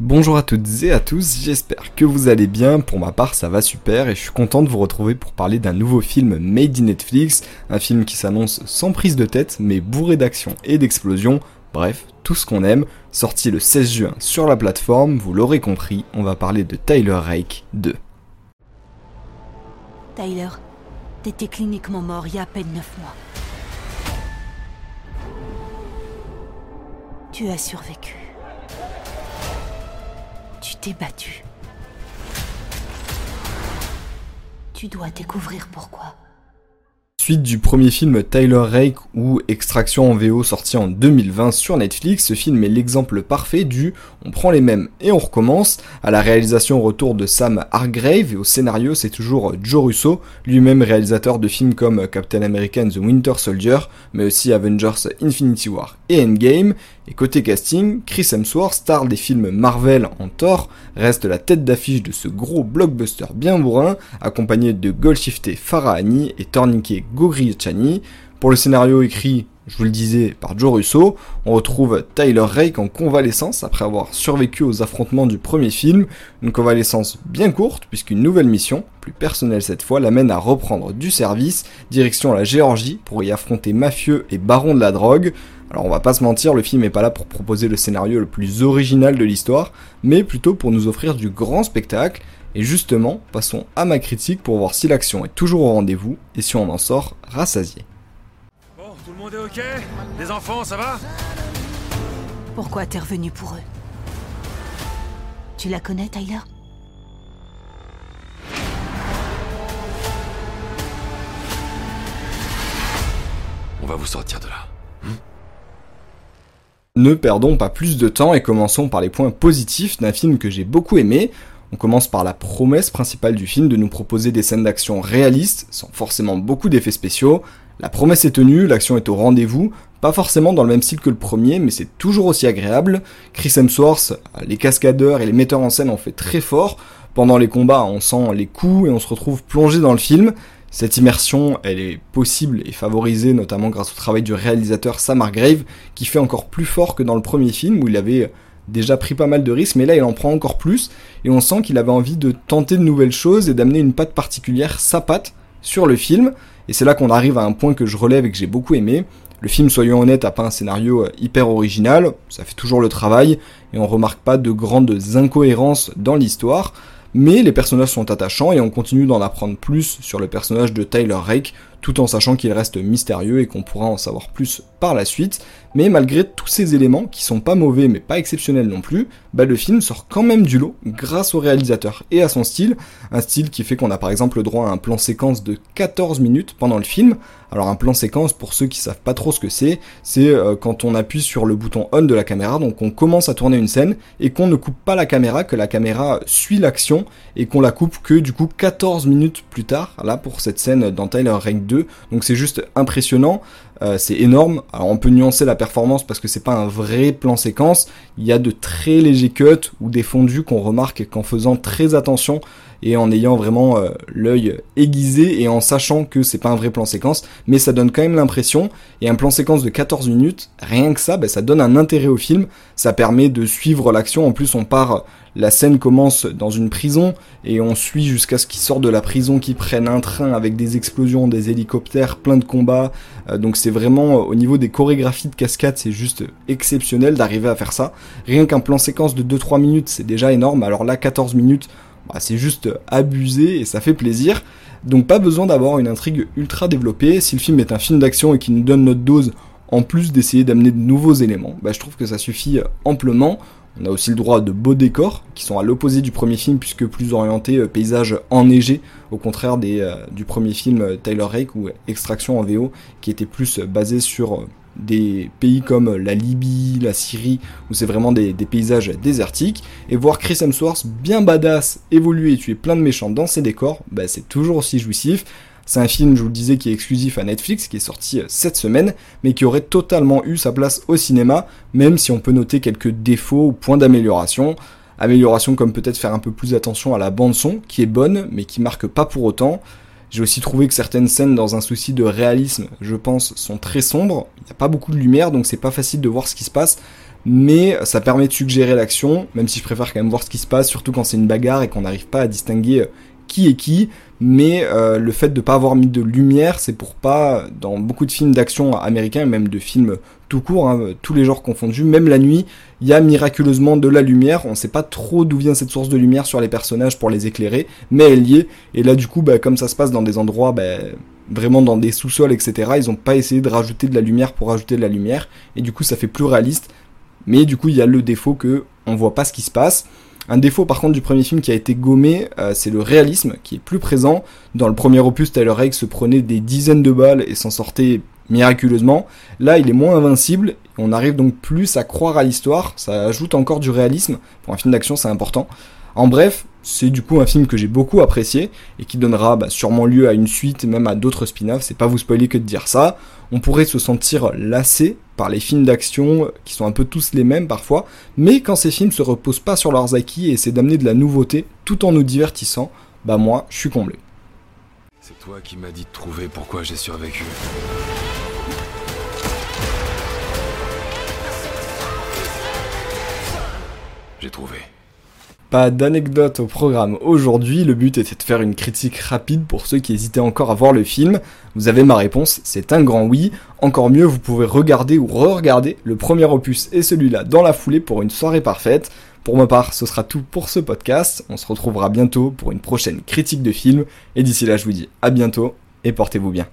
Bonjour à toutes et à tous, j'espère que vous allez bien, pour ma part ça va super et je suis content de vous retrouver pour parler d'un nouveau film made in Netflix, un film qui s'annonce sans prise de tête mais bourré d'action et d'explosion, bref, tout ce qu'on aime, sorti le 16 juin sur la plateforme, vous l'aurez compris, on va parler de Tyler Rake 2. Tyler, t'étais cliniquement mort il y a à peine 9 mois. Tu as survécu. T'es battu. Tu dois découvrir pourquoi. Suite du premier film Tyler Rake ou Extraction en VO sorti en 2020 sur Netflix, ce film est l'exemple parfait du on prend les mêmes et on recommence. À la réalisation retour de Sam Hargrave et au scénario c'est toujours Joe Russo, lui-même réalisateur de films comme Captain America and the Winter Soldier, mais aussi Avengers Infinity War et Endgame. Et côté casting, Chris Hemsworth, star des films Marvel en Thor, reste la tête d'affiche de ce gros blockbuster bien bourrin, accompagné de Goldshifté Farahani et Tornike Gogrichani. Pour le scénario écrit, je vous le disais, par Joe Russo, on retrouve Tyler Rake en convalescence après avoir survécu aux affrontements du premier film, une convalescence bien courte puisqu'une nouvelle mission, plus personnelle cette fois, l'amène à reprendre du service, direction la Géorgie pour y affronter mafieux et barons de la drogue. Alors on va pas se mentir, le film est pas là pour proposer le scénario le plus original de l'histoire, mais plutôt pour nous offrir du grand spectacle, et justement, passons à ma critique pour voir si l'action est toujours au rendez-vous et si on en sort rassasié. Bon, tout le monde est ok? Les enfants, ça va? Pourquoi t'es revenu pour eux? Tu la connais, Tyler? On va vous sortir de là. Ne perdons pas plus de temps et commençons par les points positifs d'un film que j'ai beaucoup aimé. On commence par la promesse principale du film de nous proposer des scènes d'action réalistes, sans forcément beaucoup d'effets spéciaux. La promesse est tenue, l'action est au rendez-vous, pas forcément dans le même style que le premier, mais c'est toujours aussi agréable. Chris Hemsworth, les cascadeurs et les metteurs en scène ont fait très fort. Pendant les combats, on sent les coups et on se retrouve plongé dans le film. Cette immersion, elle est possible et favorisée notamment grâce au travail du réalisateur Sam Hargrave, qui fait encore plus fort que dans le premier film où il avait déjà pris pas mal de risques, mais là il en prend encore plus, et on sent qu'il avait envie de tenter de nouvelles choses et d'amener une patte particulière, sa patte, sur le film, et c'est là qu'on arrive à un point que je relève et que j'ai beaucoup aimé. Le film, soyons honnêtes, a pas un scénario hyper original, ça fait toujours le travail, et on remarque pas de grandes incohérences dans l'histoire, mais les personnages sont attachants et on continue d'en apprendre plus sur le personnage de Tyler Rake, tout en sachant qu'il reste mystérieux et qu'on pourra en savoir plus par la suite. Mais malgré tous ces éléments, qui sont pas mauvais mais pas exceptionnels non plus, bah le film sort quand même du lot grâce au réalisateur et à son style. Un style qui fait qu'on a par exemple le droit à un plan séquence de 14 minutes pendant le film. Alors un plan séquence, pour ceux qui savent pas trop ce que c'est, c'est euh, quand on appuie sur le bouton on de la caméra, donc on commence à tourner une scène et qu'on ne coupe pas la caméra, que la caméra suit l'action et qu'on la coupe que du coup 14 minutes plus tard, là pour cette scène dans Tyler Rake 2. Donc c'est juste impressionnant. Euh, c'est énorme. Alors on peut nuancer la performance parce que c'est pas un vrai plan séquence. Il y a de très légers cuts ou des fondus qu'on remarque qu'en faisant très attention et en ayant vraiment euh, l'œil aiguisé et en sachant que c'est pas un vrai plan séquence, mais ça donne quand même l'impression. Et un plan séquence de 14 minutes, rien que ça, ben, ça donne un intérêt au film. Ça permet de suivre l'action. En plus, on part la scène commence dans une prison et on suit jusqu'à ce qu'ils sortent de la prison, qu'ils prennent un train avec des explosions, des hélicoptères, plein de combats. Euh, donc c'est vraiment au niveau des chorégraphies de cascade, c'est juste exceptionnel d'arriver à faire ça. Rien qu'un plan séquence de 2-3 minutes, c'est déjà énorme. Alors là, 14 minutes, bah, c'est juste abusé et ça fait plaisir. Donc pas besoin d'avoir une intrigue ultra développée. Si le film est un film d'action et qu'il nous donne notre dose, en plus d'essayer d'amener de nouveaux éléments, bah, je trouve que ça suffit amplement. On a aussi le droit de beaux décors, qui sont à l'opposé du premier film, puisque plus orientés euh, paysage enneigé, au contraire euh, du premier film euh, Tyler Rake ou Extraction en VO, qui était plus basé sur des pays comme la Libye, la Syrie, où c'est vraiment des, paysages désertiques, et voir Chris Hemsworth bien badass évoluer et tuer plein de méchants dans ses décors, bah, c'est toujours aussi jouissif. C'est un film, je vous le disais, qui est exclusif à Netflix, qui est sorti euh, cette semaine, mais qui aurait totalement eu sa place au cinéma, même si on peut noter quelques défauts ou points d'amélioration. Amélioration comme peut-être faire un peu plus attention à la bande son, qui est bonne, mais qui marque pas pour autant. J'ai aussi trouvé que certaines scènes, dans un souci de réalisme, je pense, sont très sombres. Il n'y a pas beaucoup de lumière, donc c'est pas facile de voir ce qui se passe. mais ça permet de suggérer l'action, même si je préfère quand même voir ce qui se passe, surtout quand c'est une bagarre et qu'on n'arrive pas à distinguer qui est qui, mais euh, le fait de ne pas avoir mis de lumière, c'est pour pas, dans beaucoup de films d'action américains, même de films tout court, hein, tous les genres confondus, même la nuit, il y a miraculeusement de la lumière, on sait pas trop d'où vient cette source de lumière sur les personnages pour les éclairer, mais elle y est, et là du coup, bah, comme ça se passe dans des endroits, bah, vraiment dans des sous-sols, etc., ils ont pas essayé de rajouter de la lumière pour rajouter de la lumière, et du coup ça fait plus réaliste, mais du coup il y a le défaut que on voit pas ce qui se passe, un défaut par contre du premier film qui a été gommé, euh, c'est le réalisme qui est plus présent. Dans le premier opus, Tyler Rake se prenait des dizaines de balles et s'en sortait miraculeusement. Là, il est moins invincible, on arrive donc plus à croire à l'histoire, ça ajoute encore du réalisme. Pour un film d'action, c'est important. En bref, c'est du coup un film que j'ai beaucoup apprécié et qui donnera bah, sûrement lieu à une suite et même à d'autres spin-offs. C'est pas vous spoiler que de dire ça. On pourrait se sentir lassé par les films d'action qui sont un peu tous les mêmes parfois, mais quand ces films se reposent pas sur leurs acquis et essaient d'amener de la nouveauté tout en nous divertissant, bah moi je suis comblé. C'est toi qui m'as dit de trouver pourquoi j'ai survécu. J'ai trouvé. Pas d'anecdote au programme aujourd'hui, le but était de faire une critique rapide pour ceux qui hésitaient encore à voir le film. Vous avez ma réponse, c'est un grand oui. Encore mieux, vous pouvez regarder ou re-regarder le premier opus et celui-là dans la foulée pour une soirée parfaite. Pour ma part, ce sera tout pour ce podcast. On se retrouvera bientôt pour une prochaine critique de film. Et d'ici là, je vous dis à bientôt et portez-vous bien.